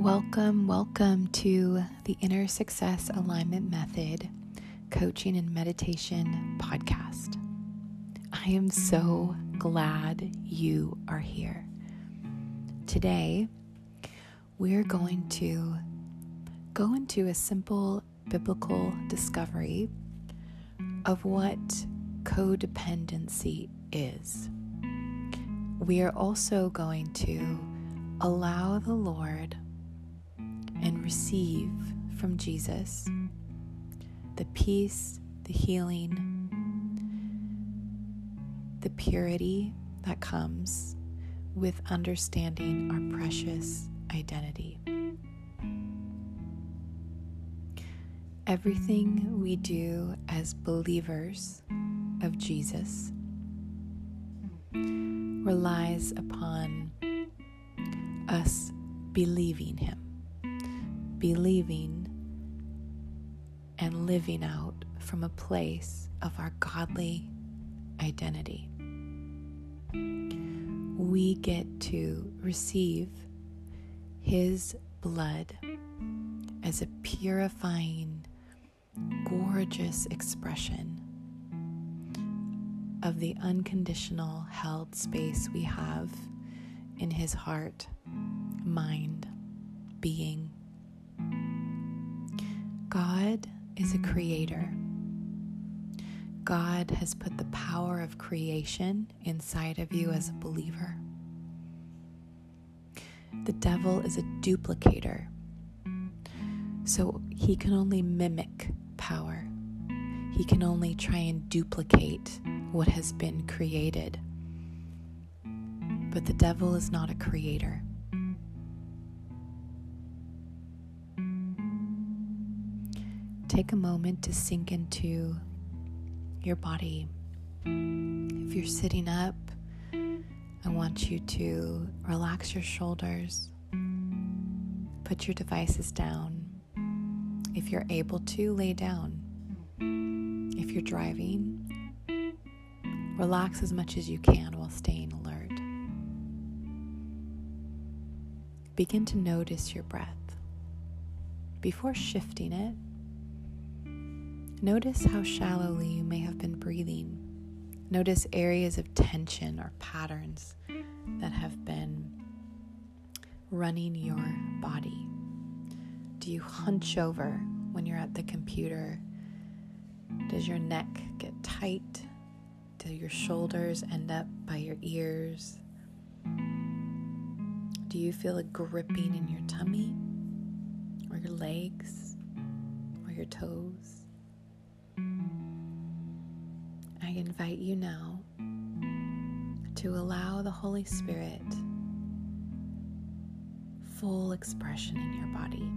Welcome, welcome to the Inner Success Alignment Method Coaching and Meditation Podcast. I am so glad you are here. Today, we're going to go into a simple biblical discovery of what codependency is. We are also going to allow the Lord and receive from Jesus the peace, the healing, the purity that comes with understanding our precious identity. Everything we do as believers of Jesus relies upon us believing Him believing and living out from a place of our godly identity. We get to receive His blood as a purifying, gorgeous expression of the unconditional held space we have in His heart, mind, being, God is a creator. God has put the power of creation inside of you as a believer. The devil is a duplicator, so he can only mimic power. He can only try and duplicate what has been created. But the devil is not a creator. Take a moment to sink into your body. If you're sitting up, I want you to relax your shoulders, put your devices down. If you're able to, lay down. If you're driving, relax as much as you can while staying alert. Begin to notice your breath. Before shifting it, Notice how shallowly you may have been breathing. Notice areas of tension or patterns that have been running your body. Do you hunch over when you're at the computer? Does your neck get tight? Do your shoulders end up by your ears? Do you feel a gripping in your tummy or your legs or your toes? I invite you now to allow the Holy Spirit full expression in your body.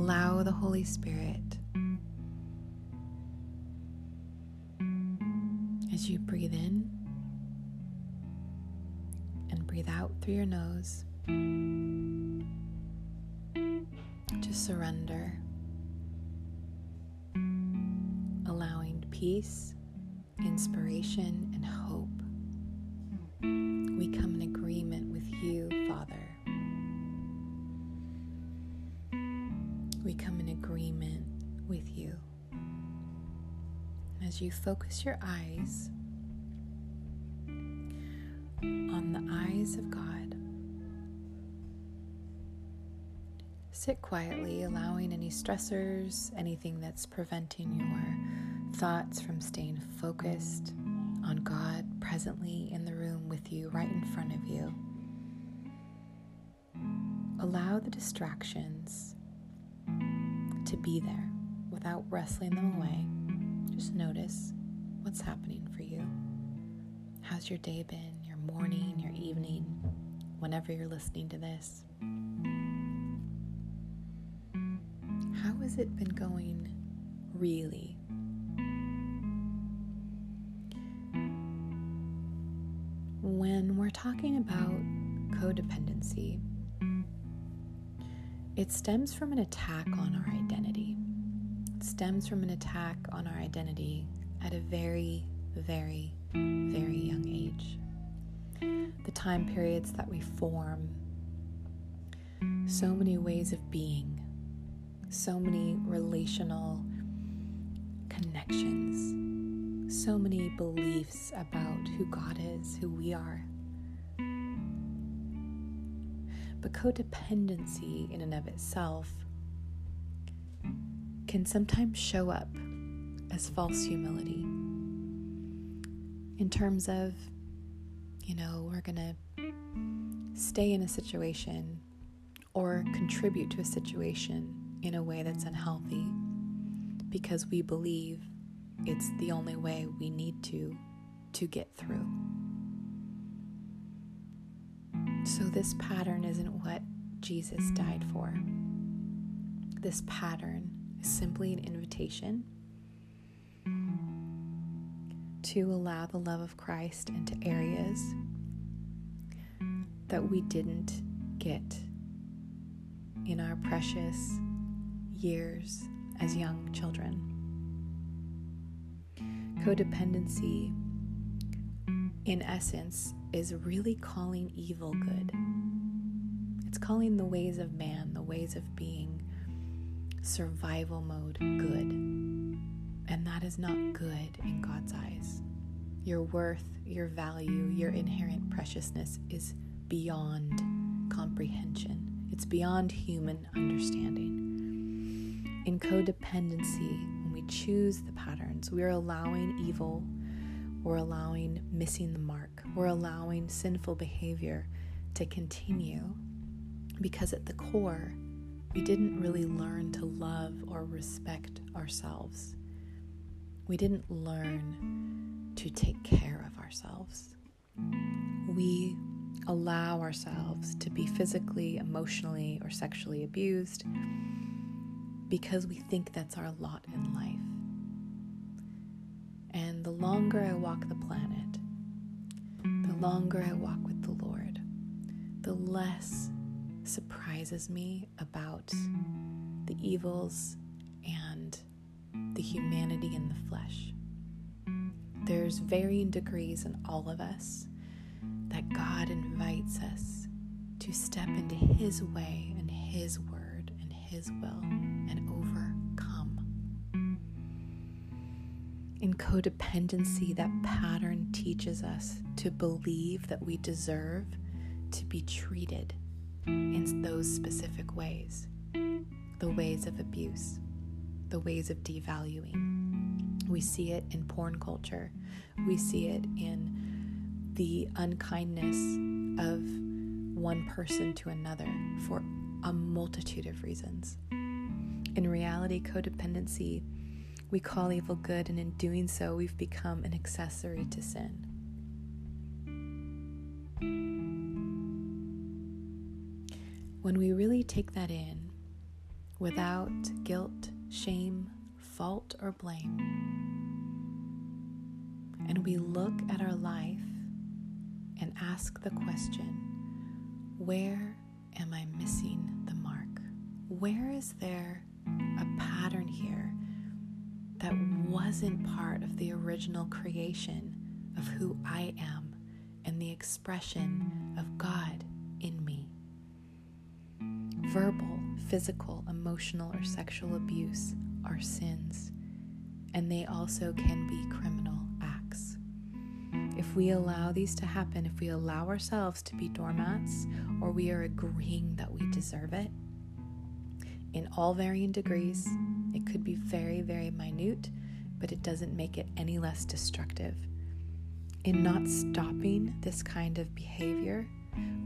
Allow the Holy Spirit as you breathe in and breathe out through your nose to surrender peace, inspiration, and hope. We come in agreement with you, Father. We come in agreement with you. As you focus your eyes on the eyes of God, sit quietly, allowing any stressors, anything that's preventing your thoughts from staying focused on God presently in the room with you, right in front of you. Allow the distractions to be there without wrestling them away. Just notice what's happening for you. How's your day been, your morning, your evening, whenever you're listening to this? How has it been going really? When we're talking about codependency, it stems from an attack on our identity. It stems from an attack on our identity at a very, very, very young age. the time periods that we form, so many ways of being, so many relational connections, so many beliefs about who God is, who we are. But codependency, in and of itself, can sometimes show up as false humility. In terms of, you know, we're going to stay in a situation or contribute to a situation in a way that's unhealthy because we believe it's the only way we need to to get through. So this pattern isn't what Jesus died for. This pattern is simply an invitation to allow the love of Christ into areas that we didn't get in our precious years as young children. Codependency, in essence, is really calling evil good. It's calling the ways of man, the ways of being, survival mode good. And that is not good in God's eyes. Your worth, your value, your inherent preciousness is beyond comprehension, it's beyond human understanding. In codependency, choose the patterns, we are allowing evil, we're allowing missing the mark, we're allowing sinful behavior to continue because at the core, we didn't really learn to love or respect ourselves. We didn't learn to take care of ourselves. We allow ourselves to be physically, emotionally, or sexually abused because we think that's our lot in life. And the longer I walk the planet, the longer I walk with the Lord, the less surprises me about the evils and the humanity in the flesh. There's varying degrees in all of us that God invites us to step into His way and His and His will and overcome. In codependency, that pattern teaches us to believe that we deserve to be treated in those specific ways the ways of abuse, the ways of devaluing. We see it in porn culture, we see it in the unkindness of one person to another for a multitude of reasons. In reality, codependency, we call evil good, and in doing so, we've become an accessory to sin. When we really take that in without guilt, shame, fault, or blame, and we look at our life and ask the question where am I missing the mark? Where is there a pattern here that wasn't part of the original creation of who I am and the expression of God in me? Verbal, physical, emotional, or sexual abuse are sins, and they also can be criminal if we allow these to happen, if we allow ourselves to be doormats, or we are agreeing that we deserve it, in all varying degrees, it could be very, very minute, but it doesn't make it any less destructive. In not stopping this kind of behavior,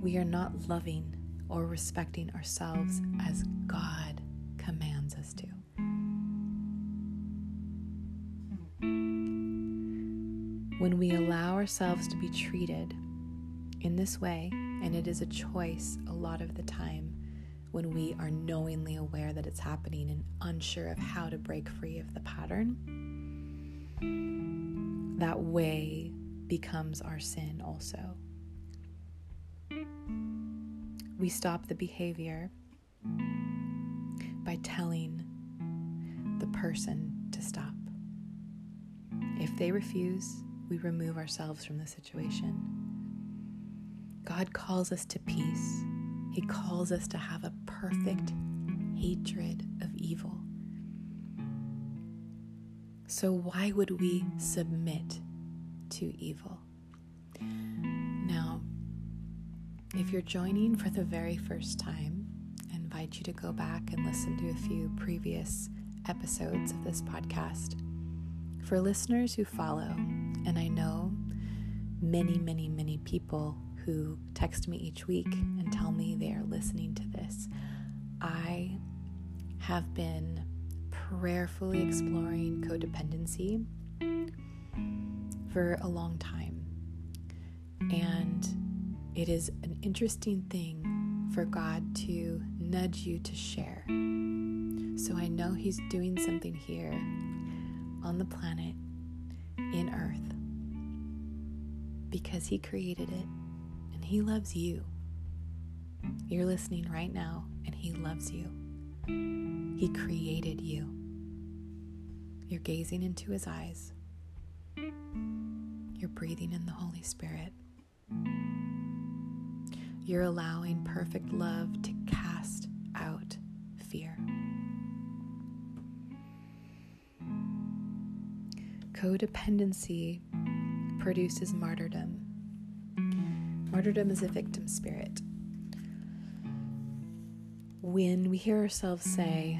we are not loving or respecting ourselves as God commands when we allow ourselves to be treated in this way, and it is a choice a lot of the time when we are knowingly aware that it's happening and unsure of how to break free of the pattern, that way becomes our sin also. We stop the behavior by telling the person to stop. If they refuse, we remove ourselves from the situation. God calls us to peace. He calls us to have a perfect hatred of evil. So, why would we submit to evil? Now, if you're joining for the very first time, I invite you to go back and listen to a few previous episodes of this podcast. For listeners who follow, and I know many, many, many people who text me each week and tell me they are listening to this, I have been prayerfully exploring codependency for a long time. And it is an interesting thing for God to nudge you to share. So I know He's doing something here on the planet, in Earth, because He created it and He loves you. You're listening right now, and He loves you. He created you. You're gazing into His eyes. You're breathing in the Holy Spirit. You're allowing perfect love to cast out fear. Codependency produces martyrdom. Martyrdom is a victim spirit. When we hear ourselves say,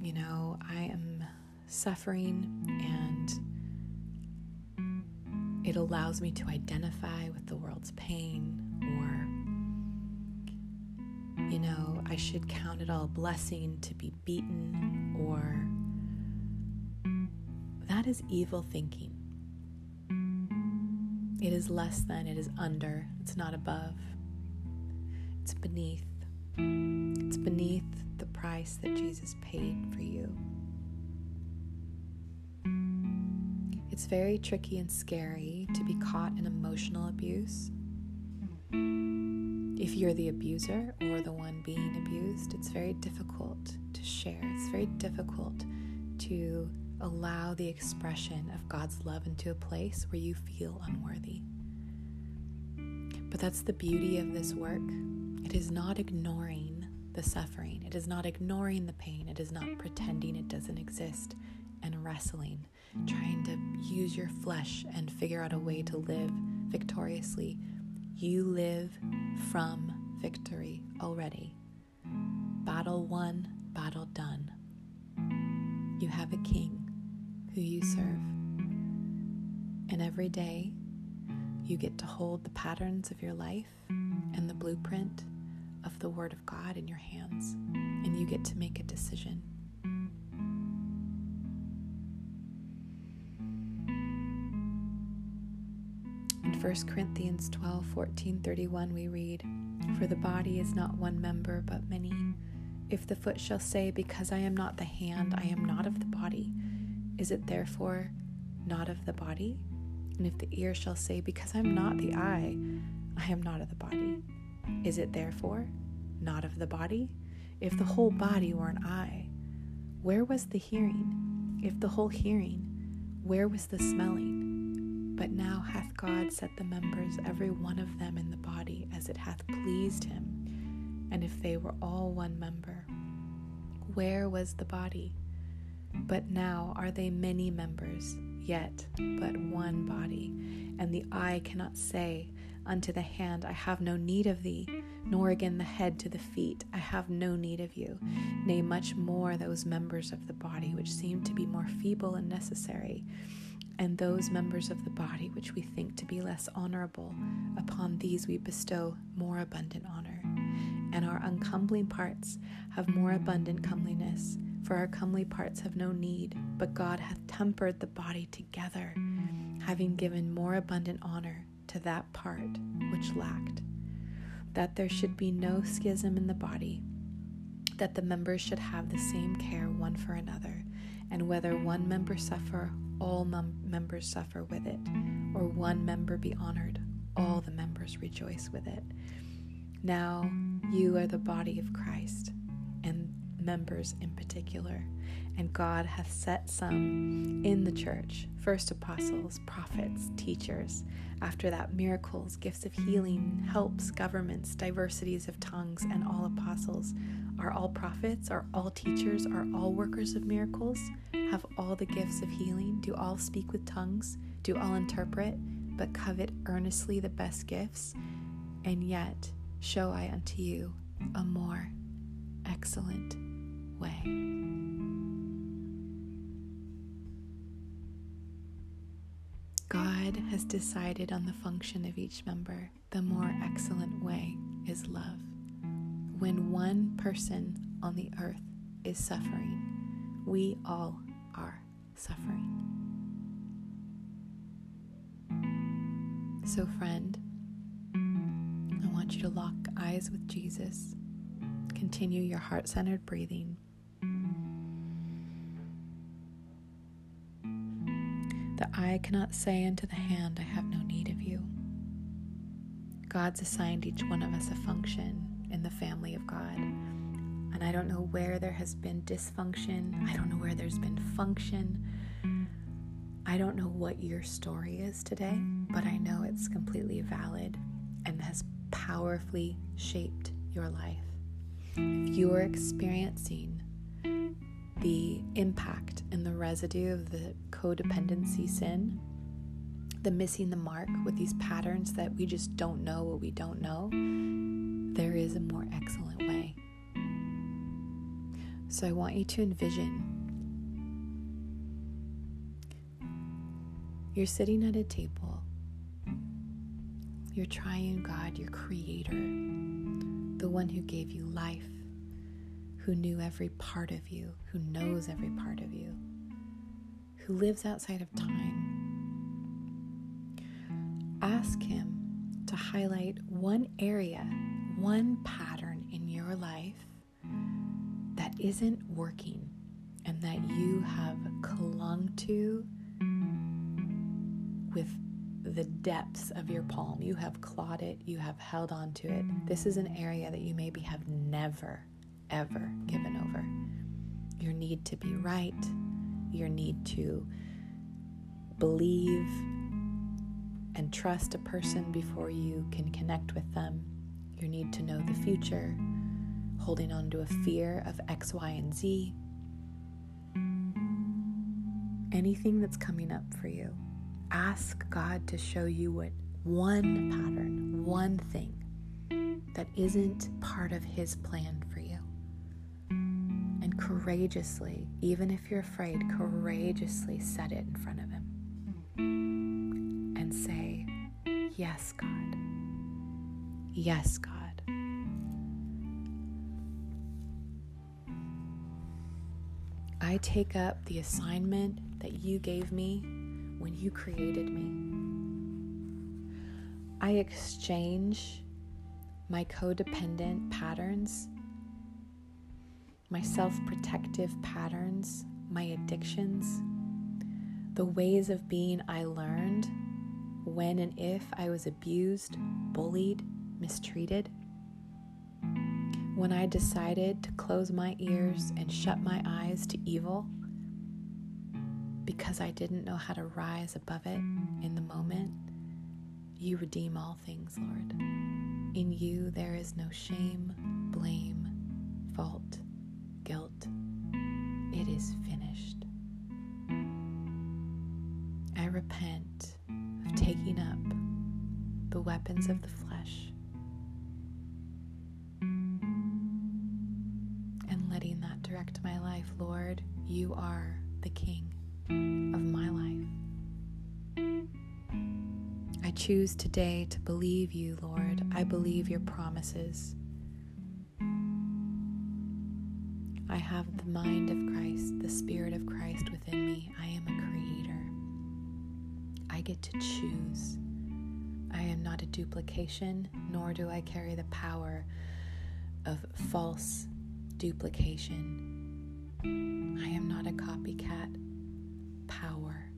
you know, I am suffering and it allows me to identify with the world's pain, or, you know, I should count it all a blessing to be beaten, or that is evil thinking. It is less than, it is under, it's not above, it's beneath. It's beneath the price that Jesus paid for you. It's very tricky and scary to be caught in emotional abuse. If you're the abuser or the one being abused, it's very difficult to share. It's very difficult to allow the expression of God's love into a place where you feel unworthy. But that's the beauty of this work. It is not ignoring the suffering, it is not ignoring the pain, it is not pretending it doesn't exist and wrestling, trying to use your flesh and figure out a way to live victoriously. You live from victory already. Battle won, battle done. You have a king who you serve. And every day, you get to hold the patterns of your life and the blueprint of the Word of God in your hands, and you get to make a decision. In 1 Corinthians 12 14 31, we read, For the body is not one member, but many. If the foot shall say, Because I am not the hand, I am not of the body, is it therefore not of the body? And if the ear shall say, Because I am not the eye, I am not of the body, is it therefore not of the body? If the whole body were an eye, where was the hearing? If the whole hearing, where was the smelling? But now hath God set the members, every one of them, in the body as it hath pleased him. And if they were all one member, where was the body? But now are they many members, yet but one body. And the eye cannot say unto the hand, I have no need of thee, nor again the head to the feet, I have no need of you. Nay, much more those members of the body which seem to be more feeble and necessary, and those members of the body which we think to be less honorable, upon these we bestow more abundant honor. And our uncomeling parts have more abundant comeliness for our comely parts have no need, but God hath tempered the body together, having given more abundant honor to that part which lacked, that there should be no schism in the body, that the members should have the same care one for another, and whether one member suffer, all mem- members suffer with it, or one member be honored, all the members rejoice with it. Now you are the body of Christ members in particular. And God hath set some in the church first apostles, prophets, teachers. After that, miracles, gifts of healing, helps, governments, diversities of tongues, and all apostles. Are all prophets? Are all teachers? Are all workers of miracles? Have all the gifts of healing? Do all speak with tongues? Do all interpret? But covet earnestly the best gifts? And yet show I unto you a more excellent way. God has decided on the function of each member. The more excellent way is love. When one person on the earth is suffering, we all are suffering. So, friend, I want you to lock eyes with Jesus. Continue your heart centered breathing. The eye cannot say unto the hand, I have no need of you. God's assigned each one of us a function in the family of God. And I don't know where there has been dysfunction. I don't know where there's been function. I don't know what your story is today, but I know it's completely valid and has powerfully shaped your life. If you are experiencing the impact and the residue of the codependency sin, the missing the mark with these patterns that we just don't know what we don't know, there is a more excellent way. So I want you to envision you're sitting at a table, you're trying God, your creator, the one who gave you life who knew every part of you, who knows every part of you, who lives outside of time. Ask Him to highlight one area, one pattern in your life that isn't working and that you have clung to with the depths of your palm. You have clawed it, you have held on to it. This is an area that you maybe have never ever given over. Your need to be right, your need to believe and trust a person before you can connect with them, your need to know the future, holding on to a fear of X, Y, and Z. Anything that's coming up for you, ask God to show you what one pattern, one thing that isn't part of His plan for courageously, even if you're afraid, courageously set it in front of Him and say, Yes, God. Yes, God. I take up the assignment that you gave me when you created me. I exchange my codependent patterns my self protective patterns, my addictions, the ways of being I learned when and if I was abused, bullied, mistreated. When I decided to close my ears and shut my eyes to evil because I didn't know how to rise above it in the moment, you redeem all things, Lord. In you there is no shame, of the flesh and letting that direct my life. Lord, you are the King of my life. I choose today to believe you, Lord. I believe your promises. I have the mind of Christ, the Spirit of Christ within me. I am a creator. I get to choose. I am not a duplication, nor do I carry the power of false duplication. I am not a copycat power.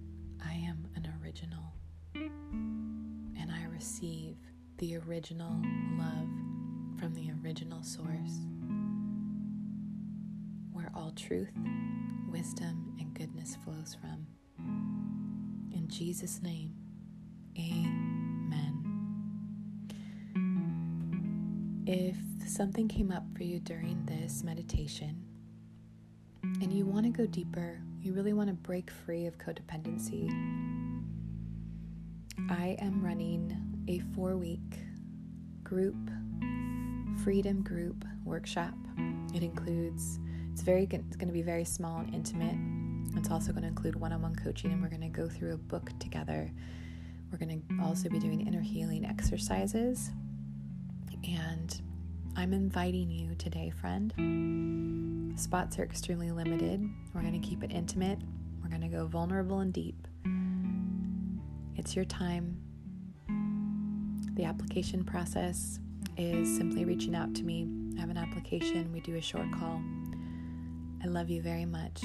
I am an original. And I receive the original love from the original source. Where all truth, wisdom, and goodness flows from. In Jesus' name, amen. If something came up for you during this meditation and you want to go deeper, you really want to break free of codependency, I am running a four week group, freedom group workshop. It includes, it's very it's going to be very small and intimate. It's also going to include one on one coaching, and we're going to go through a book together. We're going to also be doing inner healing exercises. And I'm inviting you today, friend. Spots are extremely limited. We're going to keep it intimate. We're going to go vulnerable and deep. It's your time. The application process is simply reaching out to me. I have an application, we do a short call. I love you very much.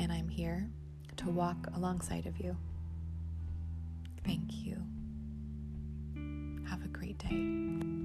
And I'm here to walk alongside of you. Thank you. Have a great day.